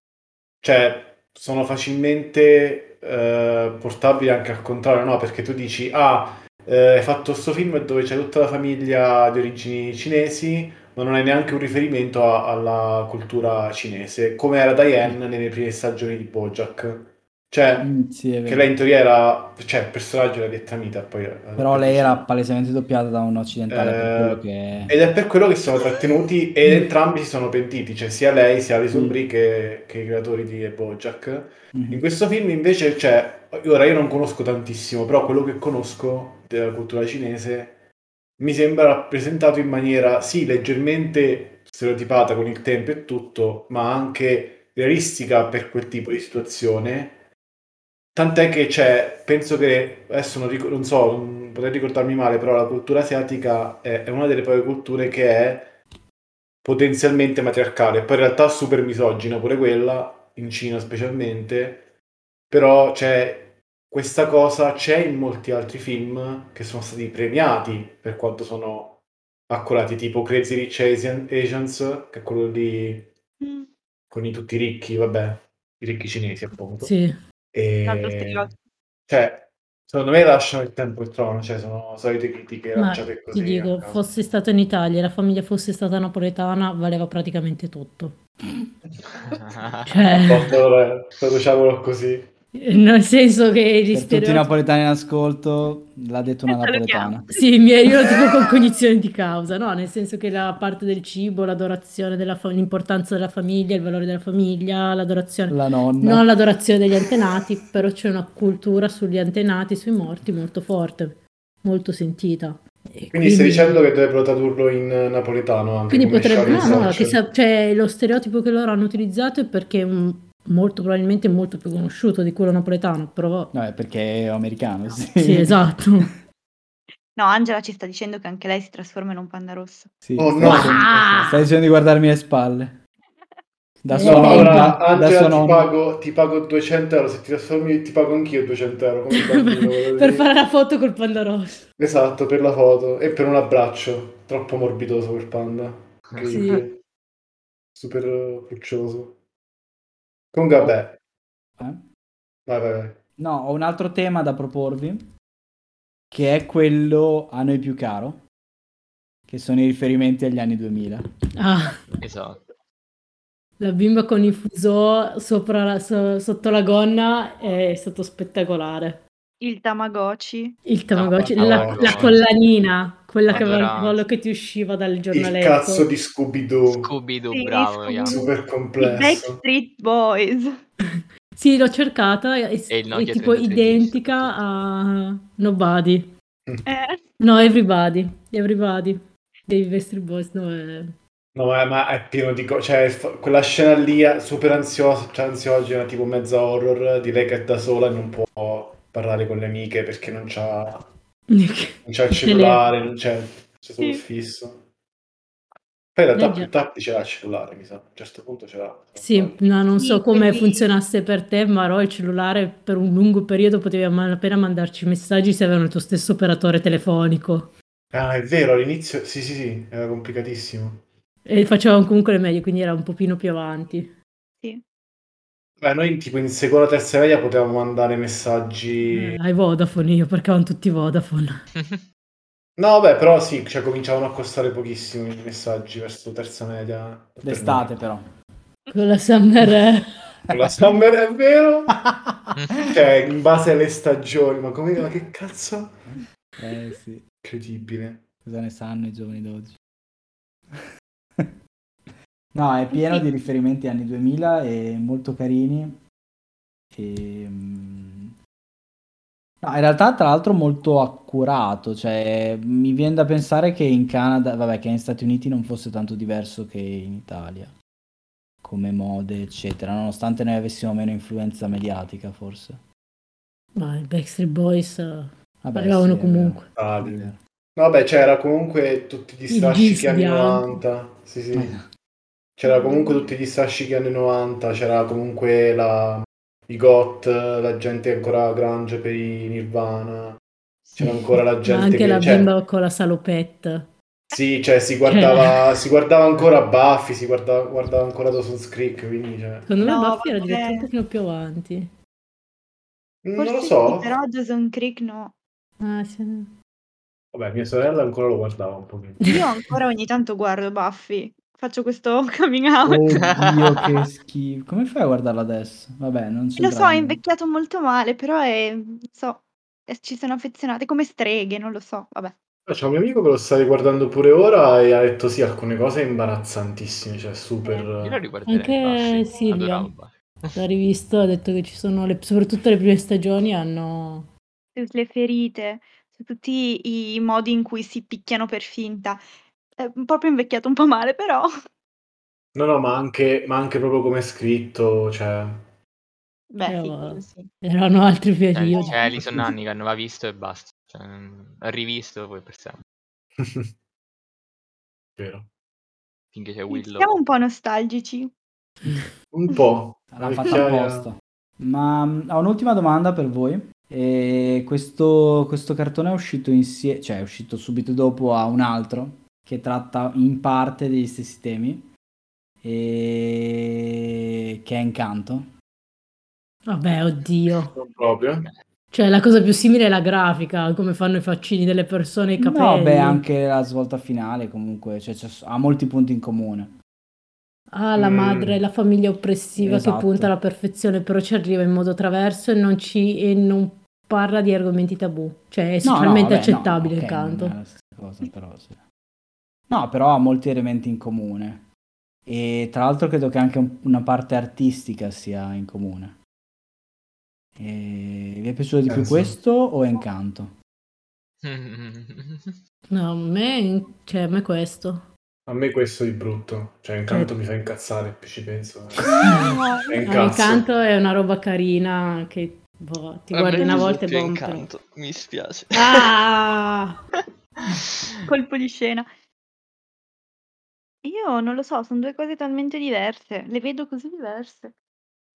cioè, sono facilmente eh, portabili anche al contrario, no? Perché tu dici, ah, eh, hai fatto questo film dove c'è tutta la famiglia di origini cinesi, ma non hai neanche un riferimento a- alla cultura cinese, come era Diane nelle prime stagioni di BoJack. Cioè, Mm, sì, è che lei in teoria era, cioè il personaggio era vietnamita, poi... Però lei era palesemente doppiata da un occidentale Eh, che Ed è per quello che sono trattenuti [LAUGHS] e Mm. entrambi si sono pentiti, cioè sia lei sia Alison Mm. Brie che, che i creatori di BoJack. Mhm. In questo film invece, cioè, ora io non conosco tantissimo, però quello che conosco della cultura cinese mi sembra rappresentato in maniera, sì, leggermente stereotipata con il tempo e tutto, ma anche realistica per quel tipo di situazione. Tant'è che c'è, penso che, adesso non, ricor- non so, non potrei ricordarmi male, però la cultura asiatica è, è una delle poche culture che è potenzialmente matriarcale, poi in realtà super misogina pure quella, in Cina specialmente, però c'è questa cosa c'è in molti altri film che sono stati premiati per quanto sono accurati, tipo Crazy Rich Asian- Asians, che è quello lì Mm. con i tutti ricchi, vabbè, i ricchi cinesi appunto. Sì. E... Cioè, secondo me lasciano il tempo e il trono, cioè sono solite critiche Ma lanciate così. ti dico, fosse stato in Italia e la famiglia fosse stata napoletana, valeva praticamente tutto. [LAUGHS] Cioè, traduciamolo così. [LAUGHS] nel senso che gli Per tutti i napoletani in ascolto, l'ha detto una napoletana. Sì, mi- io lo dico con cognizione di causa, no? Nel senso che la parte del cibo, l'adorazione della fa- l'importanza della famiglia, il valore della famiglia, l'adorazione, La nonna. non l'adorazione degli antenati, però c'è una cultura sugli antenati, sui morti molto forte, molto sentita. E Quindi stai dicendo che dovrebbero tradurlo in napoletano anche quindi come potrebbe, no, no, che sa- cioè, lo stereotipo che loro hanno utilizzato è perché mh, molto probabilmente molto più conosciuto di quello napoletano, però No, è perché è americano, sì. sì, [LAUGHS] esatto. No, Angela ci sta dicendo che anche lei si trasforma in un panda rosso. Sì, Oh, no. Ah! Stai dicendo di guardarmi le spalle. Da Eh, sua No, allora, da Angela, sua ti pago, ti pago 200 euro, se ti trasformi ti pago anch'io 200 euro. [LAUGHS] per dire. fare la foto col panda rosso. Esatto, per la foto e per un abbraccio. Troppo morbidoso quel panda. Incredibile. Super puccioso. Comunque, vabbè. Eh? Vai, vai, vai. No, ho un altro tema da proporvi, che è quello a noi più caro, che sono i riferimenti agli anni 2000. Ah, Esatto. la bimba con il fuso sopra la- so- sotto la gonna è stato spettacolare. Il Tamagotchi. Il Tamagotchi, la, Tamagotchi. la collanina, quella che aveva il Adorabile. collo che ti usciva dal Il giornaletto. cazzo di Scooby-Doo. Scooby-Doo, Sì, bravo. Scooby-Doo. Super I complesso. Backstreet Boys. [LAUGHS] Sì, l'ho cercata, è, il è Nokia tipo 3310. identica a Nobody. Eh, No, Everybody. Everybody. Dei Backstreet Boys, no, è... No, ma, ma è pieno di cose. Cioè, f- quella scena lì è super ansiosa, cioè ansiogena, tipo mezza horror, di lei che è da sola e non può parlare con le amiche perché non c'ha, non c'ha il [LAUGHS] cellulare, non c'è, c'è solo il Sì. fisso. Poi in realtà più tardi ce l'ha il cellulare, mi sa. A un certo punto ce l'ha. Sì, no, non Sì, so come funzionasse per te, ma Ro, il cellulare per un lungo periodo potevi a malapena mandarci messaggi se avevano il tuo stesso operatore telefonico. Ah, è vero, all'inizio, sì, sì, sì, era complicatissimo. E facevamo comunque le medie, quindi era un pochino più avanti. sì. Beh, noi tipo in seconda, terza media potevamo mandare messaggi... Eh, ai Vodafone io, perché avevano tutti Vodafone. [LAUGHS] No, beh, però sì, cioè cominciavano a costare pochissimo i messaggi verso terza media. D'estate però. Con la Summer... Con La Summer è vero? [LAUGHS] cioè, in base alle stagioni, ma come ma che cazzo? Eh sì, Incredibile. cosa ne sanno i giovani d'oggi? No, è pieno di riferimenti anni 2000 e molto carini. E, mm, No, in realtà tra l'altro molto accurato, cioè mi viene da pensare che in Canada, vabbè, che negli Stati Uniti non fosse tanto diverso che in Italia, come mode, eccetera, nonostante noi avessimo meno influenza mediatica, forse. Ma i Backstreet Boys eh, Vabbè, arrivavano sì, comunque. Ah, vero. Vabbè, c'era comunque tutti gli strascichi anni bianco. 90. Sì, sì. Eh. C'era comunque tutti gli strascichi anni 90, c'era comunque la... i goth, la gente ancora grunge per i Nirvana. C'era ancora la Ma gente anche che... la cioè, bimba con la salopetta. Sì, cioè si guardava, si guardava ancora Buffy, si guardava, guardava ancora Dawson's Creek, quindi cioè... Secondo me No, Buffy era addirittura un pochino più avanti. Non Forse lo so. sì, però Dawson Creek no. Ah, sì. Vabbè, mia sorella ancora lo guardava un pochino. Io ancora ogni tanto guardo Buffy. Faccio questo [LAUGHS] coming out. Oddio, [LAUGHS] che schifo. Come fai a guardarlo adesso? Vabbè, non c'è Lo so, è invecchiato molto male, però è, non so, eh, ci sono affezionate come streghe, non lo so, vabbè. C'è un mio amico che lo sta riguardando pure ora e ha detto sì, alcune cose imbarazzantissime, cioè super... Io lo riguarderei. Anche. Silvia. L'ha rivisto, ha detto che ci sono, le, soprattutto le prime stagioni hanno... Le ferite, su tutti i modi in cui si picchiano per finta. È proprio invecchiato un po' male, però. No, no, ma anche, ma anche proprio come è scritto, cioè... Beh, Eh, sì, erano altri Cioè, periodi. c'è Alison Hannigan che non va visto e basta. Cioè, ha rivisto poi per sempre. [LAUGHS] Vero. Finché c'è Willow. Siamo un po' nostalgici. [LAUGHS] Un po'. L'ha La fatta vecchiaia- apposta. Ma mm, ho un'ultima domanda per voi. E questo, questo cartone è uscito insieme, cioè è uscito subito dopo a un altro che tratta in parte degli stessi temi, e... che è Incanto. Vabbè, oddio. Non proprio. Cioè, la cosa più simile è la grafica, come fanno i faccini delle persone, i capelli. No, beh, anche la svolta finale comunque, cioè, ha molti punti in comune. Ah, la Mm. madre, la famiglia oppressiva Esatto. che punta alla perfezione, però ci arriva in modo traverso e non, ci, e non parla di argomenti tabù. Cioè, è No, no, socialmente vabbè, no, accettabile ok, il canto. non è la stessa cosa, però, sì. No, però ha molti elementi in comune. E tra l'altro credo che anche un- una parte artistica sia in comune. E vi è piaciuto di più Penso. questo o Encanto? [LAUGHS] No, a me, cioè, a me questo. A me questo di brutto. Cioè, incanto Cioè- mi fa incazzare, più ci penso. [LAUGHS] È. Incanto è una roba carina che boh, ti guardi è una volta e boh, Incanto, mi spiace. Ah! [LAUGHS] Colpo di scena. Io non lo so, sono due cose talmente diverse. Le vedo così diverse.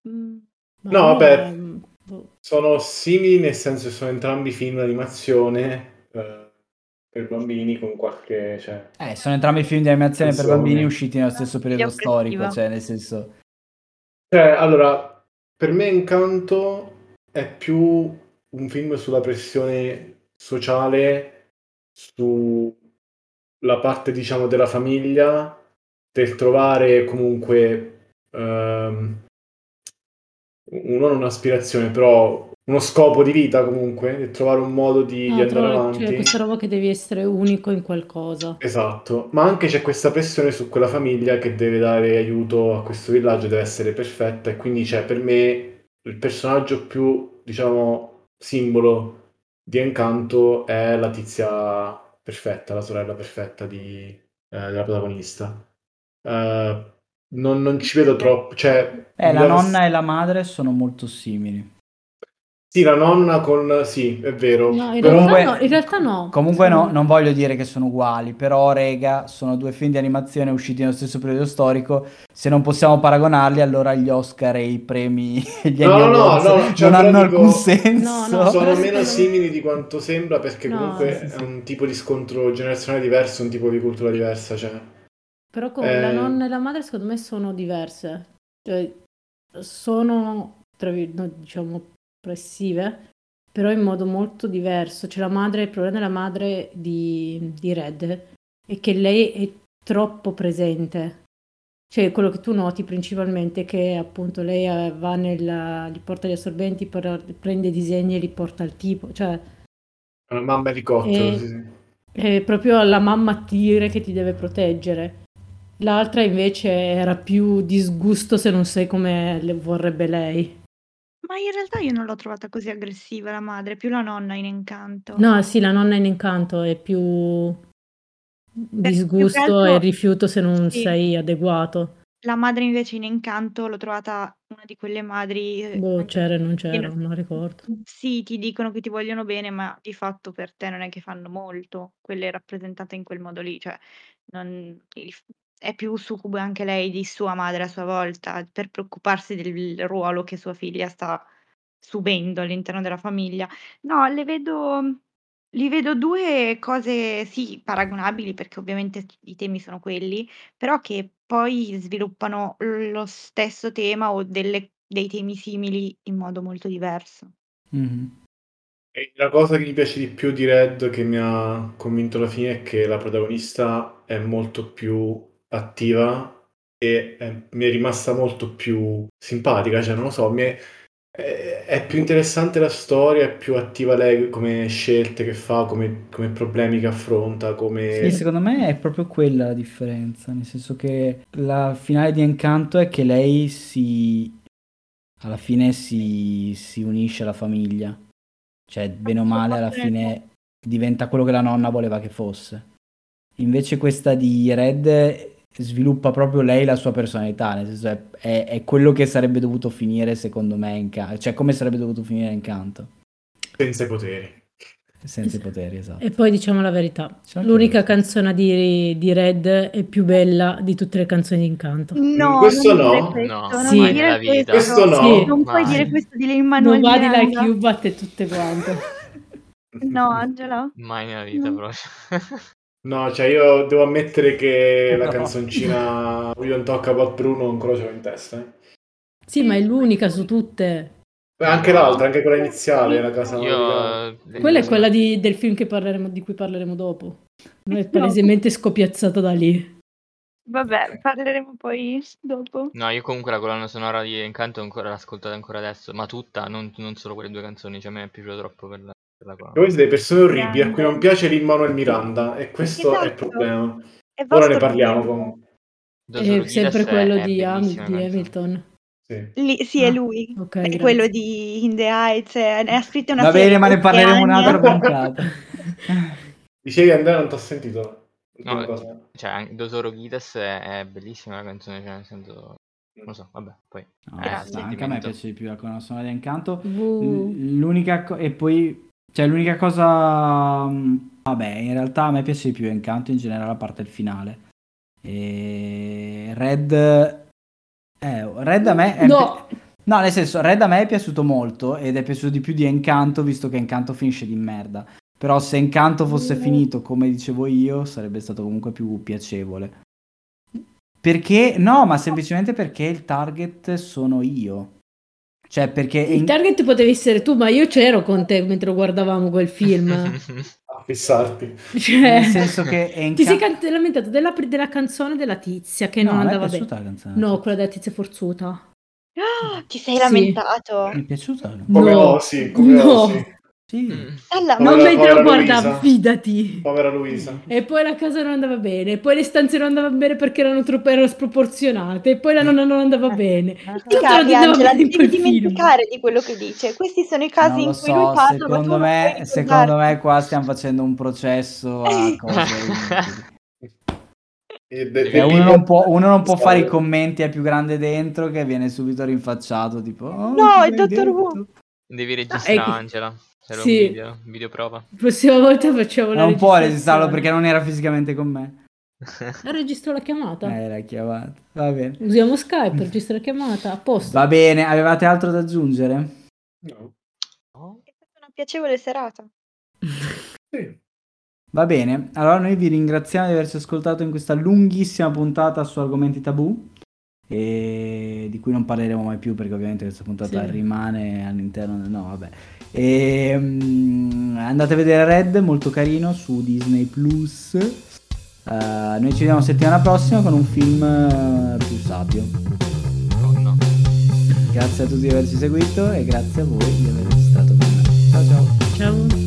Mm. Ma No, vabbè. mm, boh. Sono simili nel senso che sono entrambi film d'animazione eh, per bambini con qualche... Cioè, Eh, sono entrambi film di animazione per bambini usciti nello stesso periodo Famiglia storico, oppressiva. cioè nel senso... Cioè, allora, per me Incanto è più un film sulla pressione sociale, sulla parte, diciamo, della famiglia, per trovare comunque, uno non un'aspirazione, però uno scopo di vita comunque, per trovare un modo di, No, di andare trovo- avanti. cioè, questa roba che devi essere unico in qualcosa. Esatto, ma anche c'è questa pressione su quella famiglia che deve dare aiuto a questo villaggio, deve essere perfetta e quindi c'è per me il personaggio più, diciamo, simbolo di Encanto è la tizia perfetta, la sorella perfetta di, eh, della protagonista. Eh, non, non ci vedo troppo, cioè... Eh, la nonna e la madre sono molto simili. Sì, la nonna con... Sì, è vero. No, in, però- realtà no, in realtà no. Comunque no, non voglio dire che sono uguali, però rega, sono due film di animazione usciti nello stesso periodo storico. Se non possiamo paragonarli, allora gli Oscar e i premi e [LAUGHS] gli No, no, no, cioè, non hanno dico- alcun senso. No, no, sono meno simili di quanto sembra perché No, comunque sì, sì. è un tipo di scontro generazionale diverso, un tipo di cultura diversa, cioè. Però come la Eh. nonna e la madre secondo me sono diverse. Cioè, sono, tra no, diciamo, oppressive, però in modo molto diverso. Cioè la madre, il problema della madre di, di Red è che lei è troppo presente. Cioè quello che tu noti principalmente è che appunto lei eh, va nella, gli porta gli assorbenti, prende i disegni e li porta al tipo. Cioè Una mamma elicottero, Eh, sì, sì. è proprio la mamma tigre che ti deve proteggere. L'altra invece era più disgusto se non sai come le vorrebbe lei. Ma in realtà io non l'ho trovata così aggressiva la madre, più la nonna in Incanto. No, sì, la nonna in incanto è più disgusto altro- e rifiuto se non sì. sei adeguato. La madre invece in Incanto l'ho trovata una di quelle madri... eh, Boh, c'era e non c'era, no- non ricordo. Sì, ti dicono che ti vogliono bene, ma di fatto per te non è che fanno molto, quelle rappresentate in quel modo lì, cioè non- è più succube anche lei di sua madre a sua volta, per preoccuparsi del ruolo che sua figlia sta subendo all'interno della famiglia. No, le vedo, li vedo due cose, sì, paragonabili, perché ovviamente i temi sono quelli, però che poi sviluppano lo stesso tema o delle- dei temi simili in modo molto diverso. Mhm. E la cosa che mi piace di più di Red, che mi ha convinto alla fine, è che la protagonista è molto più attiva e è- mi è rimasta molto più simpatica, cioè non lo so, mi è, è- è più interessante la storia, è più attiva lei come scelte che fa, come, come problemi che affronta, come... Sì, secondo me è proprio quella la differenza, nel senso che la finale di Encanto è che lei si alla fine si, si unisce alla famiglia, cioè bene o male alla fine diventa quello che la nonna voleva che fosse. Invece questa di Red sviluppa proprio lei la sua personalità, nel senso è, è- è quello che sarebbe dovuto finire secondo me in Canto, cioè come sarebbe dovuto finire Incanto. senza i poteri. senza i poteri, esatto. E poi diciamo la verità, C'è l'unica questo. canzone di, di Red è più bella di tutte le canzoni di Incanto. No, Questo non dire no. questo, No, non Sì. dire. Questo no. Sì. Non puoi Mai. dire questo di Lin-Manuel Non va di like you, batte tutte quante. No, Angela. Mai nella vita No. proprio. [LAUGHS] No, cioè io devo ammettere che la canzoncina We Don't Talk About Bruno ancora ce l'ho in testa. eh. Sì, ma è l'unica su tutte. Beh, anche l'altra, anche quella iniziale, la casa Io... Quella è quella di- del film che parleremo- di cui parleremo dopo. Non è palesemente scopiazzata da lì. Vabbè, parleremo poi dopo. No, io comunque la colonna sonora di Incanto ancora l'ho ascoltata ancora adesso, ma tutta, non, non solo quelle due canzoni, cioè a me è piaciuto troppo per la. Voi siete delle persone orribili a cui non piace Lin-Manuel Miranda e questo è il Esatto. problema. È Ora ne parliamo con... È sempre quello è di, Ham- bellissima di. Hamilton. Sì. Lì- sì, è Ah, lui. ok, è grazie. quello di In the Heights. Ne ha scritto una Va serie bene, ma ne parleremo un'altra [LAUGHS] puntata. [LAUGHS] Dicevi Andrea, non ti ho sentito. No, cosa. Cioè, anche Dotoro Giles è, è bellissima la canzone, cioè nel senso... Non lo so, vabbè, poi... No, Eh, anche a me piace di più la colonna sonora di Incanto. Uh, L'unica co- e poi cioè l'unica cosa mh, vabbè, in realtà a me piace di più Incanto in generale a parte il finale. E Red eh, Red a me è No. No, nel senso, Red a me è piaciuto molto ed è piaciuto di più di Encanto, visto che Encanto finisce di merda. Però se Encanto fosse finito come dicevo io, sarebbe stato comunque più piacevole. Perché? No, ma semplicemente perché il target sono io. Cioè, perché... il in- target potevi essere tu, ma io c'ero con te mentre guardavamo quel film. [LAUGHS] A fissarti. Cioè, Nel senso che è ti sei Encanto... can- lamentato della, della canzone della tizia che No, non andava bene. piaciuta la canzone. No, quella della tizia forzuta. Ah, ti sei Sì. lamentato. Mi è piaciuta? no? Come No. Osi, come No. Osi. Sì. Mm. Alla Povera- Non mentre guarda, Luisa. fidati. Povera Luisa. E poi la casa non andava bene, e poi le stanze non andavano bene perché erano troppo erano sproporzionate, e poi la nonna non andava bene. Tutto non Dimenticare, andava Angela, bene devi film. dimenticare di quello che dice. Questi sono i casi in cui lui so, parla, ma tu secondo me, secondo me qua stiamo facendo un processo a [LAUGHS] cose. E de- Cioè, uno, non può, uno non può fare i commenti a più grande dentro che viene subito rinfacciato tipo "Oh, No, è Dottor detto?" Who. Devi registrare, Ecco. Angela. C'era Sì. un video, un video prova. La prossima volta facciamo la non può registrarlo perché non era fisicamente con me [LAUGHS] Ah, registro la chiamata. eh, era chiamato va bene Usiamo Skype, registro la chiamata, a posto. va bene avevate altro da aggiungere? No. Oh, È stata una piacevole serata. [LAUGHS] Sì. Va bene, allora noi vi ringraziamo di averci ascoltato in questa lunghissima puntata su argomenti tabù e di cui non parleremo mai più perché ovviamente questa puntata Sì. rimane all'interno no vabbè e, mm, andate a vedere Red molto carino su Disney Plus Eh, noi ci vediamo settimana prossima con un film eh, più sabio oh no. grazie a tutti di averci seguito e grazie a voi di aver registrato con me ciao ciao Ciao.